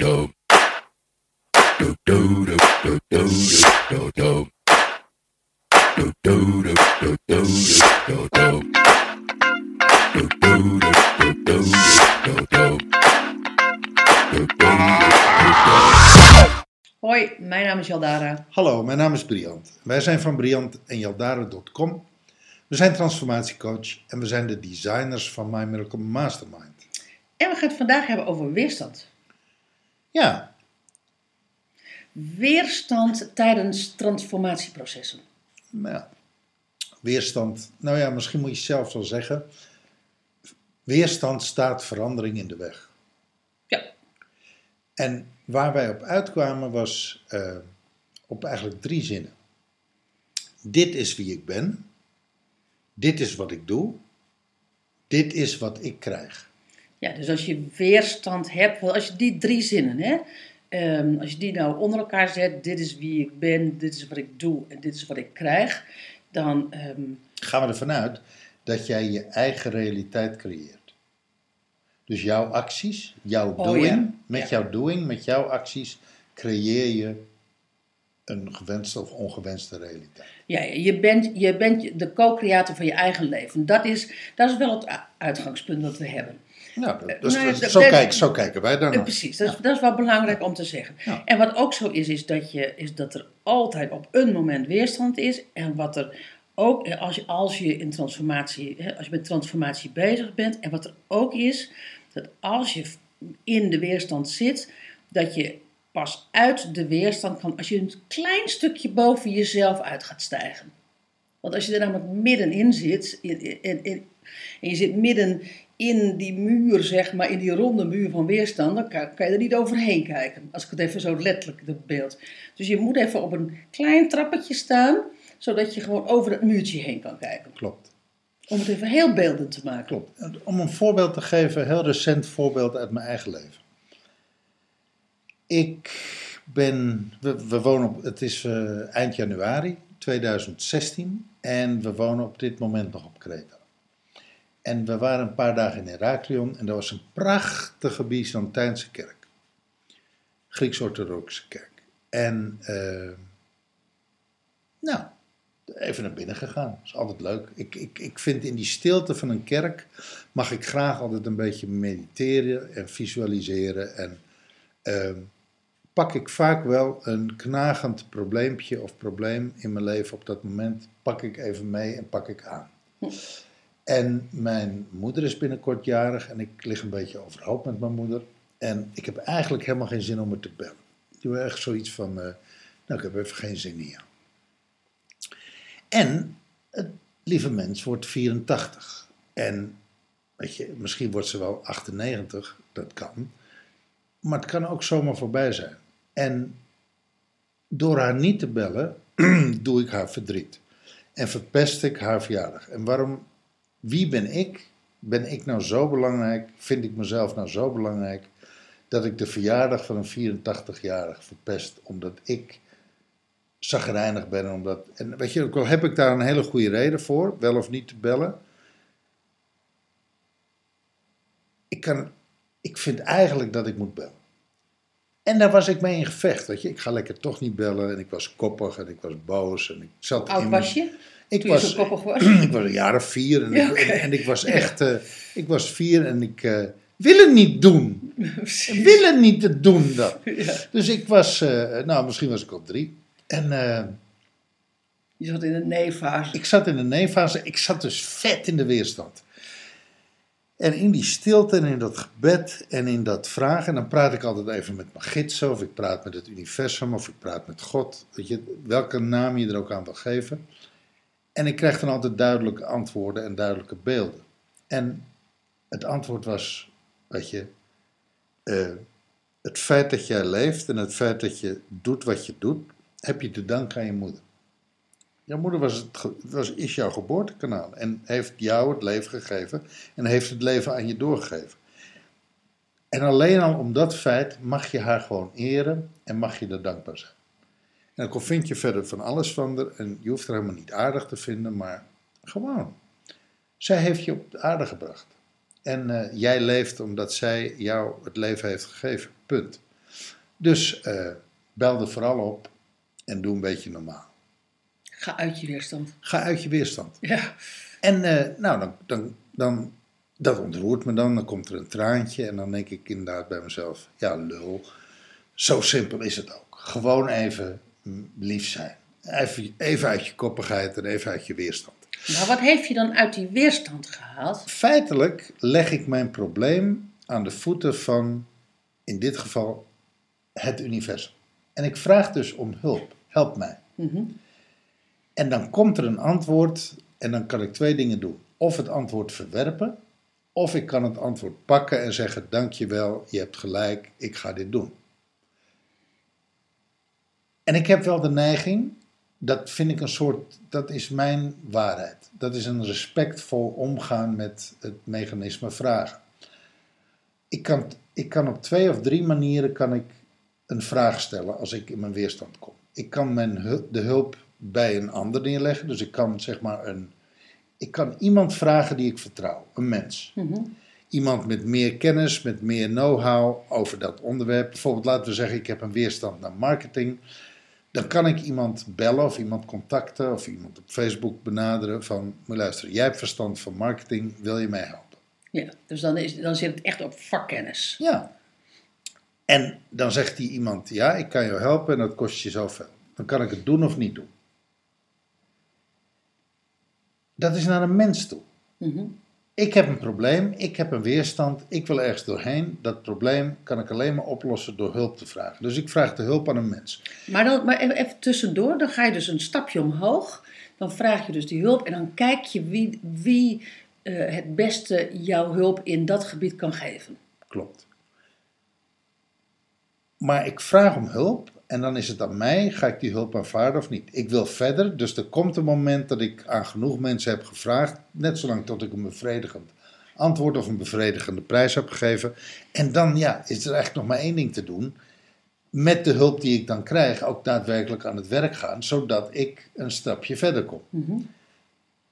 Hoi, mijn naam is Jaldara. Hallo, mijn naam is Briant. Wij zijn van Briant en Jaldara.com. We zijn transformatiecoach en we zijn de designers van My Miracle Mastermind. En we gaan het vandaag hebben over weerstand. Ja, Weerstand tijdens transformatieprocessen. nou ja, weerstand. Nou ja, misschien moet je zelf wel zeggen. Weerstand staat verandering in de weg. Ja, En waar wij op uitkwamen was eh, op eigenlijk drie zinnen. Dit is wie ik ben. Dit is wat ik doe. Dit is wat ik krijg. Ja dus als je weerstand hebt, als je die drie zinnen, hè, ehm, als je die nou onder elkaar zet, dit is wie ik ben, dit is wat ik doe en dit is wat ik krijg, dan ehm, gaan we ervan uit dat jij je eigen realiteit creëert. Dus jouw acties, jouw Oh, doing, ja. met Ja. jouw doing, met jouw acties, creëer je een gewenste of ongewenste realiteit. ja, je bent, je bent de co-creator van je eigen leven. Dat is, dat is wel het uitgangspunt dat we hebben. Nou, dus, nou zo, kijk, zo kijken wij Eh, daarnaar. Precies, dat is, dat is wel belangrijk om te zeggen. Ja. En wat ook zo is, is dat, je, is dat er altijd op een moment weerstand is. En wat er ook, eh, als je, als je, in transformatie, hè, als je met transformatie bezig bent, en wat er ook is, dat als je in de weerstand zit, dat je pas uit de weerstand kan als je een klein stukje boven jezelf uit gaat stijgen. Want als je er namelijk middenin zit, in, in, in- en je zit midden in die muur, zeg maar, in die ronde muur van weerstand, dan kan, kan je er niet overheen kijken. Als ik het even zo letterlijk beeld. Dus je moet even op een klein trappetje staan, zodat je gewoon over het muurtje heen kan kijken. Klopt, Om het even heel beeldend te maken. klopt. Om een voorbeeld te geven, een heel recent voorbeeld uit mijn eigen leven. Ik ben, we, we wonen op, het is eh, eind januari 2016 en we wonen op dit moment nog op Kreta. En we waren een paar dagen in Heraklion en er was een prachtige Byzantijnse kerk. Grieks-orthodoxe kerk. En eh, nou, even naar binnen gegaan. Dat is altijd leuk. Ik, ik, ik vind in die stilte van een kerk mag ik graag altijd een beetje mediteren en visualiseren. En ehm, pak ik vaak wel een knagend probleempje of probleem in mijn leven op dat moment, pak ik even mee en pak ik aan. En mijn moeder is binnenkort jarig en ik lig een beetje overhoop met mijn moeder. En ik heb eigenlijk helemaal geen zin om haar te bellen. Ik doe echt zoiets van, eh, nou ik heb even geen zin in. En het lieve mens wordt 84. En weet je, misschien wordt ze wel 98, dat kan. Maar het kan ook zomaar voorbij zijn. En door haar niet te bellen, doe ik haar verdriet. En verpest ik haar verjaardag. En waarom, wie ben ik? Ben ik nou zo belangrijk? Vind ik mezelf nou zo belangrijk? Dat ik de verjaardag van een 84-jarige verpest, omdat ik zagrijnig ben. en Omdat, en weet je, ook al heb ik daar een hele goede reden voor, wel of niet te bellen. Ik, kan, ik vind eigenlijk dat ik moet bellen. En daar was ik mee in gevecht, weet je. Ik ga lekker toch niet bellen en ik was koppig en ik was boos. En ik zat oud in was je Ik toen was, je zo koppig was? ik was een jaar of vier en, Ja, ik, oké. en, en ik was echt, eh, ik was vier en ik eh, wil het niet doen. Ik wil het niet te doen dat. Ja. Dus ik was, eh, nou misschien was ik al drie. En Je zat in een nee-fase. ik zat in de nee-fase, ik zat dus vet in de weerstand. En in die stilte en in dat gebed en in dat vragen, en dan praat ik altijd even met mijn gidsen, of ik praat met het universum, of ik praat met God, je, welke naam je er ook aan wil geven. En ik krijg dan altijd duidelijke antwoorden en duidelijke beelden. En het antwoord was, weet je, eh, het feit dat jij leeft en het feit dat je doet wat je doet, heb je te danken aan je moeder. Jouw moeder was het, was, is jouw geboortekanaal en heeft jou het leven gegeven en heeft het leven aan je doorgegeven. En alleen al om dat feit mag je haar gewoon eren en mag je er dankbaar zijn. En dan vind je verder van alles van haar en je hoeft haar helemaal niet aardig te vinden, maar gewoon. Zij heeft je op de aarde gebracht. En eh, jij leeft omdat zij jou het leven heeft gegeven. Punt. Dus eh, bel er vooral op en doe een beetje normaal. Ga uit je weerstand. Ga uit je weerstand. Ja. En eh, nou, dan, dan, dan, dat ontroert me dan. Dan komt er een traantje en dan denk ik inderdaad bij mezelf, ja lul. Zo simpel is het ook. Gewoon even mm, lief zijn. Even, even uit je koppigheid en even uit je weerstand. Maar wat heeft je dan uit die weerstand gehaald? Feitelijk leg ik mijn probleem aan de voeten van, in dit geval, het universum. En ik vraag dus om hulp. Help mij. Mhm. En dan komt er een antwoord en dan kan ik twee dingen doen. Of het antwoord verwerpen, of ik kan het antwoord pakken en zeggen: Dankjewel, je hebt gelijk, ik ga dit doen. En ik heb wel de neiging, dat vind ik een soort, dat is mijn waarheid. Dat is een respectvol omgaan met het mechanisme vragen. Ik kan, ik kan op twee of drie manieren kan ik een vraag stellen als ik in mijn weerstand kom. Ik kan mijn, de hulp bij een ander neerleggen, dus ik kan zeg maar een, ik kan iemand vragen die ik vertrouw, een mens. Mhm. Iemand met meer kennis, met meer know-how over dat onderwerp. Bijvoorbeeld, laten we zeggen, ik heb een weerstand naar marketing. Dan kan ik iemand bellen of iemand contacten of iemand op Facebook benaderen van, luister, jij hebt verstand van marketing, wil je mij helpen? Ja, dus dan, is, dan zit het echt op vakkennis. Ja. En dan zegt die iemand, ja, ik kan jou helpen en dat kost je zoveel. Dan kan ik het doen of niet doen. Dat is naar een mens toe. Mhm. Ik heb een probleem, ik heb een weerstand, ik wil ergens doorheen. Dat probleem kan ik alleen maar oplossen door hulp te vragen. Dus ik vraag de hulp aan een mens. Maar, dan, maar even, tussendoor, dan ga je dus een stapje omhoog. Dan vraag je dus die hulp en dan kijk je wie, wie eh, het beste jouw hulp in dat gebied kan geven. Klopt. Maar ik vraag om hulp en dan is het aan mij, ga ik die hulp aanvaarden of niet? Ik wil verder, dus er komt een moment dat ik aan genoeg mensen heb gevraagd, net zolang tot ik een bevredigend antwoord of een bevredigende prijs heb gegeven. En dan ja, is er eigenlijk nog maar één ding te doen. Met de hulp die ik dan krijg, ook daadwerkelijk aan het werk gaan, zodat ik een stapje verder kom. Mhm.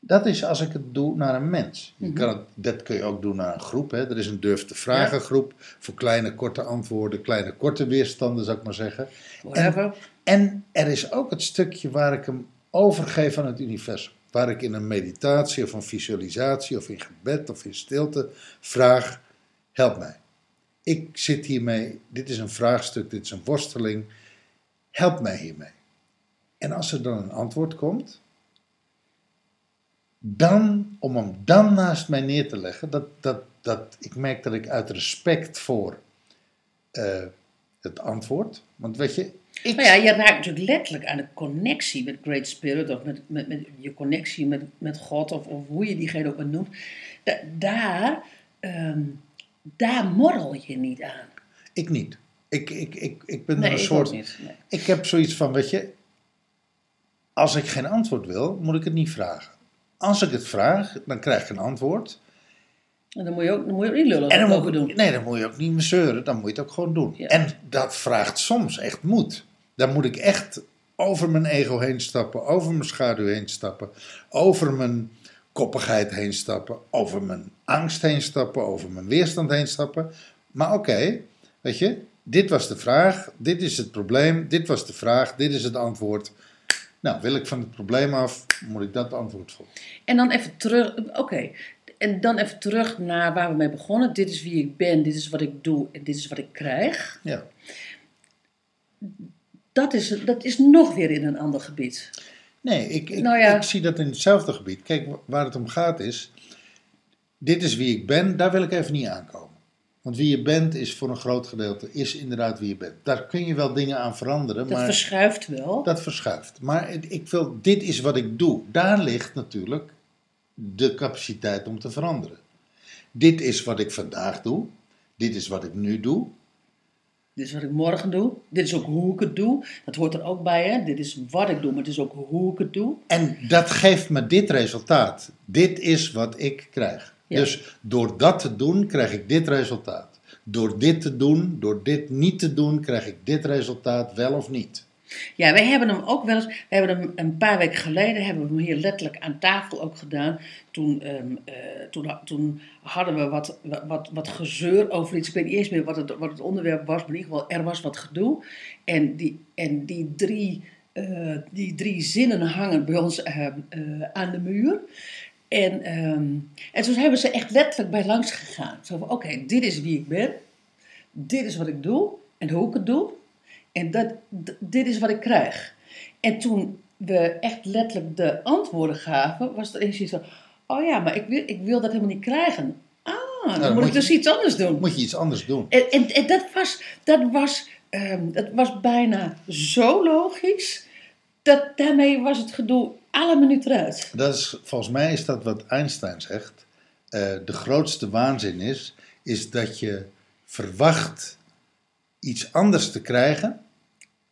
Dat is als ik het doe naar een mens. Je Mhm. kan het, dat kun je ook doen naar een groep. Hè. Er is een durf te vragen groep voor kleine korte antwoorden, kleine korte weerstanden, zou ik maar zeggen. Whatever. En er is ook het stukje waar ik hem overgeef aan het universum. Waar ik in een meditatie of een visualisatie of in gebed of in stilte vraag, help mij. Ik zit hiermee, dit is een vraagstuk, dit is een worsteling, help mij hiermee. En als er dan een antwoord komt, dan, om hem dan naast mij neer te leggen, dat, dat, dat, ik merk dat ik uit respect voor eh, het antwoord, want weet je, ik, Nou ja, je raakt natuurlijk letterlijk aan de connectie met Great Spirit of met, met, met je connectie met, met God of, of hoe je diegene ook maar noemt. Da- daar, ehm, daar morrel je niet aan. ik niet. Ik, ik, ik, ik ben Nee, een ik soort. ook niet. Nee. Ik heb zoiets van, weet je, als ik geen antwoord wil, moet ik het niet vragen. Als ik het vraag, dan krijg ik een antwoord. En dan moet je ook, dan moet je ook niet lullig En dan over moet, doen. nee, dan moet je ook niet meer zeuren, dan moet je het ook gewoon doen. Ja. En dat vraagt soms echt moed. Dan moet ik echt over mijn ego heen stappen, over mijn schaduw heen stappen, over mijn koppigheid heen stappen, over mijn angst heen stappen, over mijn weerstand heen stappen. Maar oké, weet je, dit was de vraag, dit is het probleem, dit was de vraag, dit is het antwoord. Nou, wil ik van het probleem af, moet ik dat antwoord volgen. En dan even terug, oké. En dan even terug naar waar we mee begonnen. Dit is wie ik ben, dit is wat ik doe en dit is wat ik krijg. Ja. Dat is, dat is nog weer in een ander gebied. Nee, ik, ik, Nou ja. ik zie dat in hetzelfde gebied. Kijk, wa- waar het om gaat is, dit is wie ik ben, daar wil ik even niet aankomen. Want wie je bent is voor een groot gedeelte, is inderdaad wie je bent. Daar kun je wel dingen aan veranderen, Dat maar verschuift wel. dat verschuift. Maar ik wil, dit is wat ik doe. Daar ligt natuurlijk de capaciteit om te veranderen. Dit is wat ik vandaag doe. Dit is wat ik nu doe. Dit is wat ik morgen doe. Dit is ook hoe ik het doe. Dat hoort er ook bij. Hè? Dit is wat ik doe, maar het is ook hoe ik het doe. En dat geeft me dit resultaat. Dit is wat ik krijg. Ja. Dus door dat te doen, krijg ik dit resultaat. Door dit te doen, door dit niet te doen, krijg ik dit resultaat wel of niet. Ja, wij hebben hem ook wel eens, we hebben hem een paar weken geleden, hebben we hem hier letterlijk aan tafel ook gedaan. Toen, ehm, eh, toen, toen hadden we wat, wat, wat gezeur over iets. Ik weet niet eens meer wat het, wat het onderwerp was, maar in ieder geval er was wat gedoe. En die, en die, drie, eh, die drie zinnen hangen bij ons eh, eh, aan de muur. En, ehm, en toen hebben ze echt letterlijk bij langs gegaan. Zo van, oké, dit is wie ik ben. Dit is wat ik doe en hoe ik het doe. En dat, dit is wat ik krijg. En toen we echt letterlijk de antwoorden gaven, was er eens iets van: Oh ja, maar ik wil, ik wil dat helemaal niet krijgen. Ah, dan, dan moet ik dus iets anders doen. Moet je iets anders doen. En, en, en dat, was, dat, was, ehm, dat was bijna zo logisch. Dat daarmee was het gedoe alle minuut eruit. Dat is, volgens mij is dat wat Einstein zegt. Eh, de grootste waanzin is, is dat je verwacht iets anders te krijgen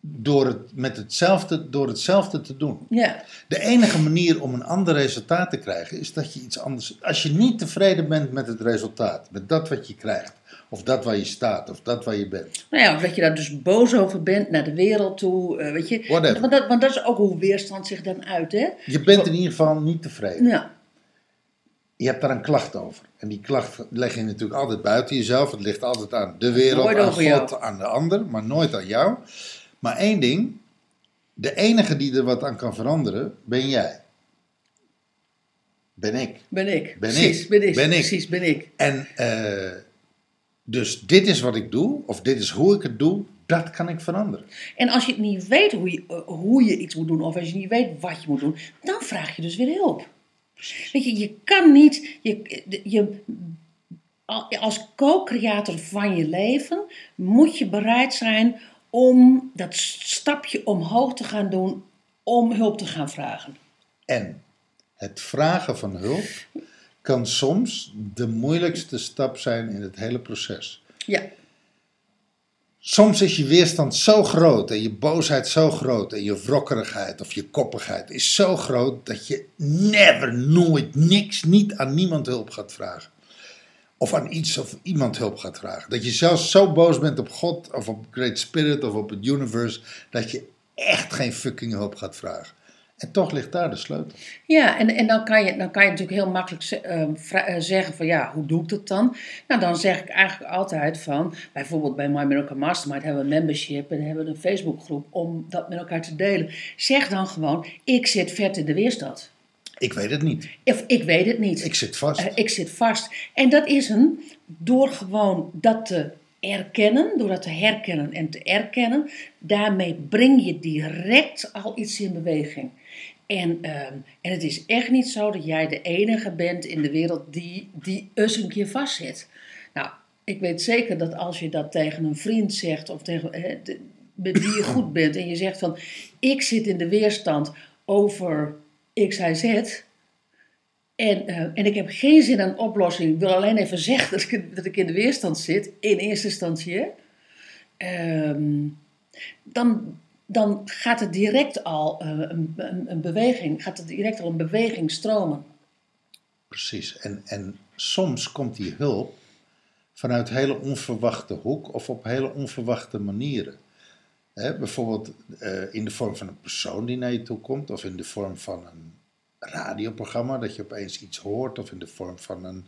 door het, met hetzelfde, door hetzelfde te doen. Ja, De enige manier om een ander resultaat te krijgen is dat je iets anders. Als je niet tevreden bent met het resultaat, met dat wat je krijgt, of dat waar je staat, of dat waar je bent. nou ja, of dat je daar dus boos over bent naar de wereld toe. eh, weet je. Whatever. Want, dat, want dat is ook hoe weerstand zich dan uit, hè? Je bent in ieder geval niet tevreden. Ja, Je hebt daar een klacht over. En die klacht leg je natuurlijk altijd buiten jezelf. Het ligt altijd aan de wereld, aan over jou. God, aan de ander, maar nooit aan jou. Maar één ding, de enige die er wat aan kan veranderen, ben jij. Ben ik. ben ik. Ben precies. Ben ik. Ben ik. Precies, ben ik. En eh, dus dit is wat ik doe, of dit is hoe ik het doe, dat kan ik veranderen. En als je het niet weet hoe je, eh, hoe je iets moet doen, of als je niet weet wat je moet doen, dan vraag je dus weer hulp. Weet je, je kan niet, je, je, als co-creator van je leven moet je bereid zijn om dat stapje omhoog te gaan doen, om hulp te gaan vragen. En het vragen van hulp kan soms de moeilijkste stap zijn in het hele proces. Ja, Soms is je weerstand zo groot en je boosheid zo groot en je wrokkerigheid of je koppigheid is zo groot dat je never, nooit, niks, niet aan niemand hulp gaat vragen. Of aan iets of iemand hulp gaat vragen. Dat je zelfs zo boos bent op God of op Great Spirit of op het universe dat je echt geen fucking hulp gaat vragen. En toch ligt daar de sleutel. Ja, en, en dan, kan je, dan kan je natuurlijk heel makkelijk eh, vra- eh, zeggen van ja, hoe doe ik dat dan? Nou, dan zeg ik eigenlijk altijd van, bijvoorbeeld bij My Miracle Mastermind hebben we een membership en hebben we een Facebookgroep om dat met elkaar te delen. Zeg dan gewoon, ik zit vet in de weerstand. Ik weet het niet. Of ik weet het niet. Ik zit vast. Eh, ik zit vast. En dat is een, door gewoon dat te erkennen, door dat te herkennen en te erkennen, daarmee breng je direct al iets in beweging. En, ehm, en het is echt niet zo dat jij de enige bent in de wereld die, die eens een keer vastzit. Nou, ik weet zeker dat als je dat tegen een vriend zegt of tegen eh, de- met wie je goed bent en je zegt van ik zit in de weerstand over X, Y, Z. En, eh, en ik heb geen zin aan een oplossing. Ik wil alleen even zeggen dat ik, dat ik in de weerstand zit, in eerste instantie. Ehm, dan, dan gaat het direct al eh, een, een, een beweging, gaat het direct al een beweging stromen. Precies. En, en soms komt die hulp vanuit hele onverwachte hoek of op hele onverwachte manieren. Hè, bijvoorbeeld eh, in de vorm van een persoon die naar je toe komt, of in de vorm van een radioprogramma dat je opeens iets hoort, of in de vorm van een.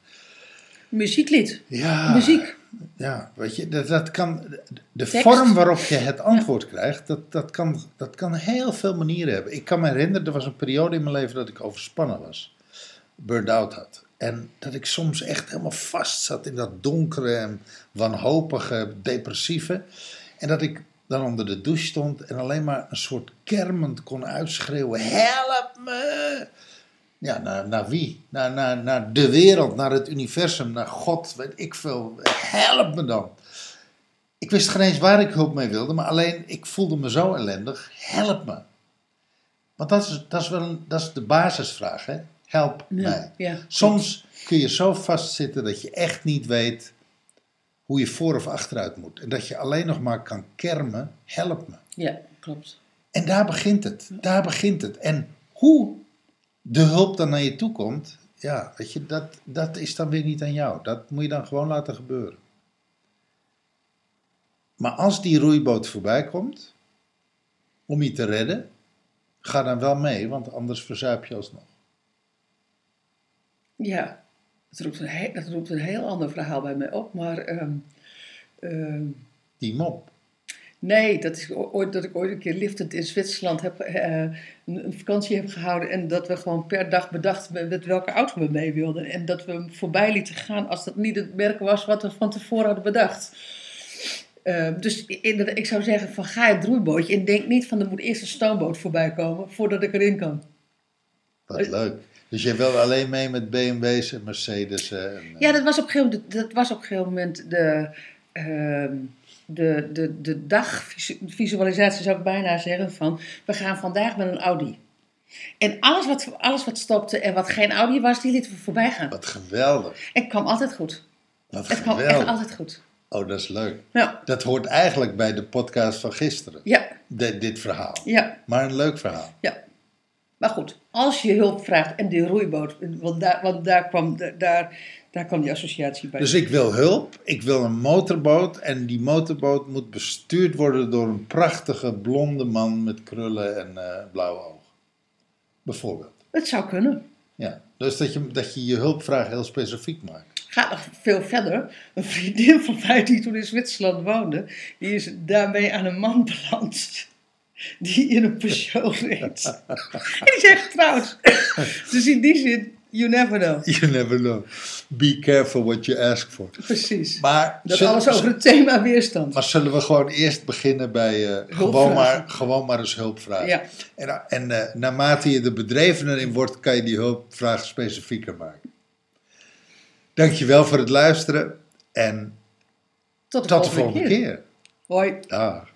Muzieklied, Ja, muziek. Ja, weet je, dat, dat kan. De vorm waarop je het antwoord krijgt, dat, dat, kan, dat kan heel veel manieren hebben. Ik kan me herinneren, er was een periode in mijn leven dat ik overspannen was. Burn-out had. En dat ik soms echt helemaal vast zat in dat donkere en wanhopige, depressieve. En dat ik dan onder de douche stond en alleen maar een soort kermend kon uitschreeuwen: Help me! Ja, naar, naar wie? Naar, naar, naar de wereld, naar het universum, naar God, weet ik veel. Help me dan. Ik wist geen eens waar ik hulp mee wilde, maar alleen ik voelde me zo ellendig. Help me. Want dat is, dat is, wel een, dat is de basisvraag, hè? Help mij. Ja, ja. Soms kun je zo vastzitten dat je echt niet weet hoe je voor of achteruit moet. En dat je alleen nog maar kan kermen, help me. Ja, klopt. En daar begint het. Daar begint het. En hoe de hulp dan naar je toe komt, ja, weet je, dat, dat is dan weer niet aan jou. Dat moet je dan gewoon laten gebeuren. Maar als die roeiboot voorbij komt, om je te redden, ga dan wel mee, want anders verzuip je alsnog. Ja, dat roept, een he- dat roept een heel ander verhaal bij mij op. Maar ehm, ehm, Die mop. Nee, dat is ooit, dat ik ooit een keer liftend in Zwitserland heb, eh, een, vakantie heb gehouden. En dat we gewoon per dag bedacht met welke auto we mee wilden. En dat we hem voorbij lieten gaan als dat niet het merk was wat we van tevoren hadden bedacht. Ehm, dus inderdaad, ik zou zeggen van ga het roeibootje en denk niet van er moet eerst een stoomboot voorbij komen voordat ik erin kan. Wat Eh. leuk. Dus jij wil alleen mee met BMW's en Mercedes. En, eh, Ja, dat was op een gegeven moment, dat was op een gegeven moment de, ehm, de, de, de dagvisualisatie, zou ik bijna zeggen, van we gaan vandaag met een Audi. En alles wat, alles wat stopte en wat geen Audi was, die lieten we voorbij gaan. Wat geweldig. En het kwam altijd goed. Wat Het kwam echt geweldig. altijd goed. Oh, dat is leuk. Ja, Dat hoort eigenlijk bij de podcast van gisteren. ja, Dit- dit verhaal. ja, Maar een leuk verhaal. ja. Maar goed, als je hulp vraagt en die roeiboot, want daar, want daar, kwam, daar, daar kwam die associatie bij. Dus ik wil hulp, ik wil een motorboot en die motorboot moet bestuurd worden door een prachtige blonde man met krullen en eh, blauwe ogen. Bijvoorbeeld. Het zou kunnen. Ja. Dus dat je, dat je je hulpvraag heel specifiek maakt. gaat nog veel verder. Een vriendin van mij die toen in Zwitserland woonde, die is daarmee aan een man beland. Die in een Peugeot reed. En die zijn getrouwd. Dus in die zin, you never know. You never know. Be careful what you ask for. Precies. Maar, Dat zullen- alles over het thema weerstand. maar zullen we gewoon eerst beginnen bij eh, gewoon, maar, gewoon maar eens hulp vragen. Ja. En, en eh, naarmate je er bedrevener in wordt, kan je die hulpvraag specifieker maken. Dankjewel voor het luisteren en Tot de, tot de volgende, volgende keer. keer. Hoi. Dag.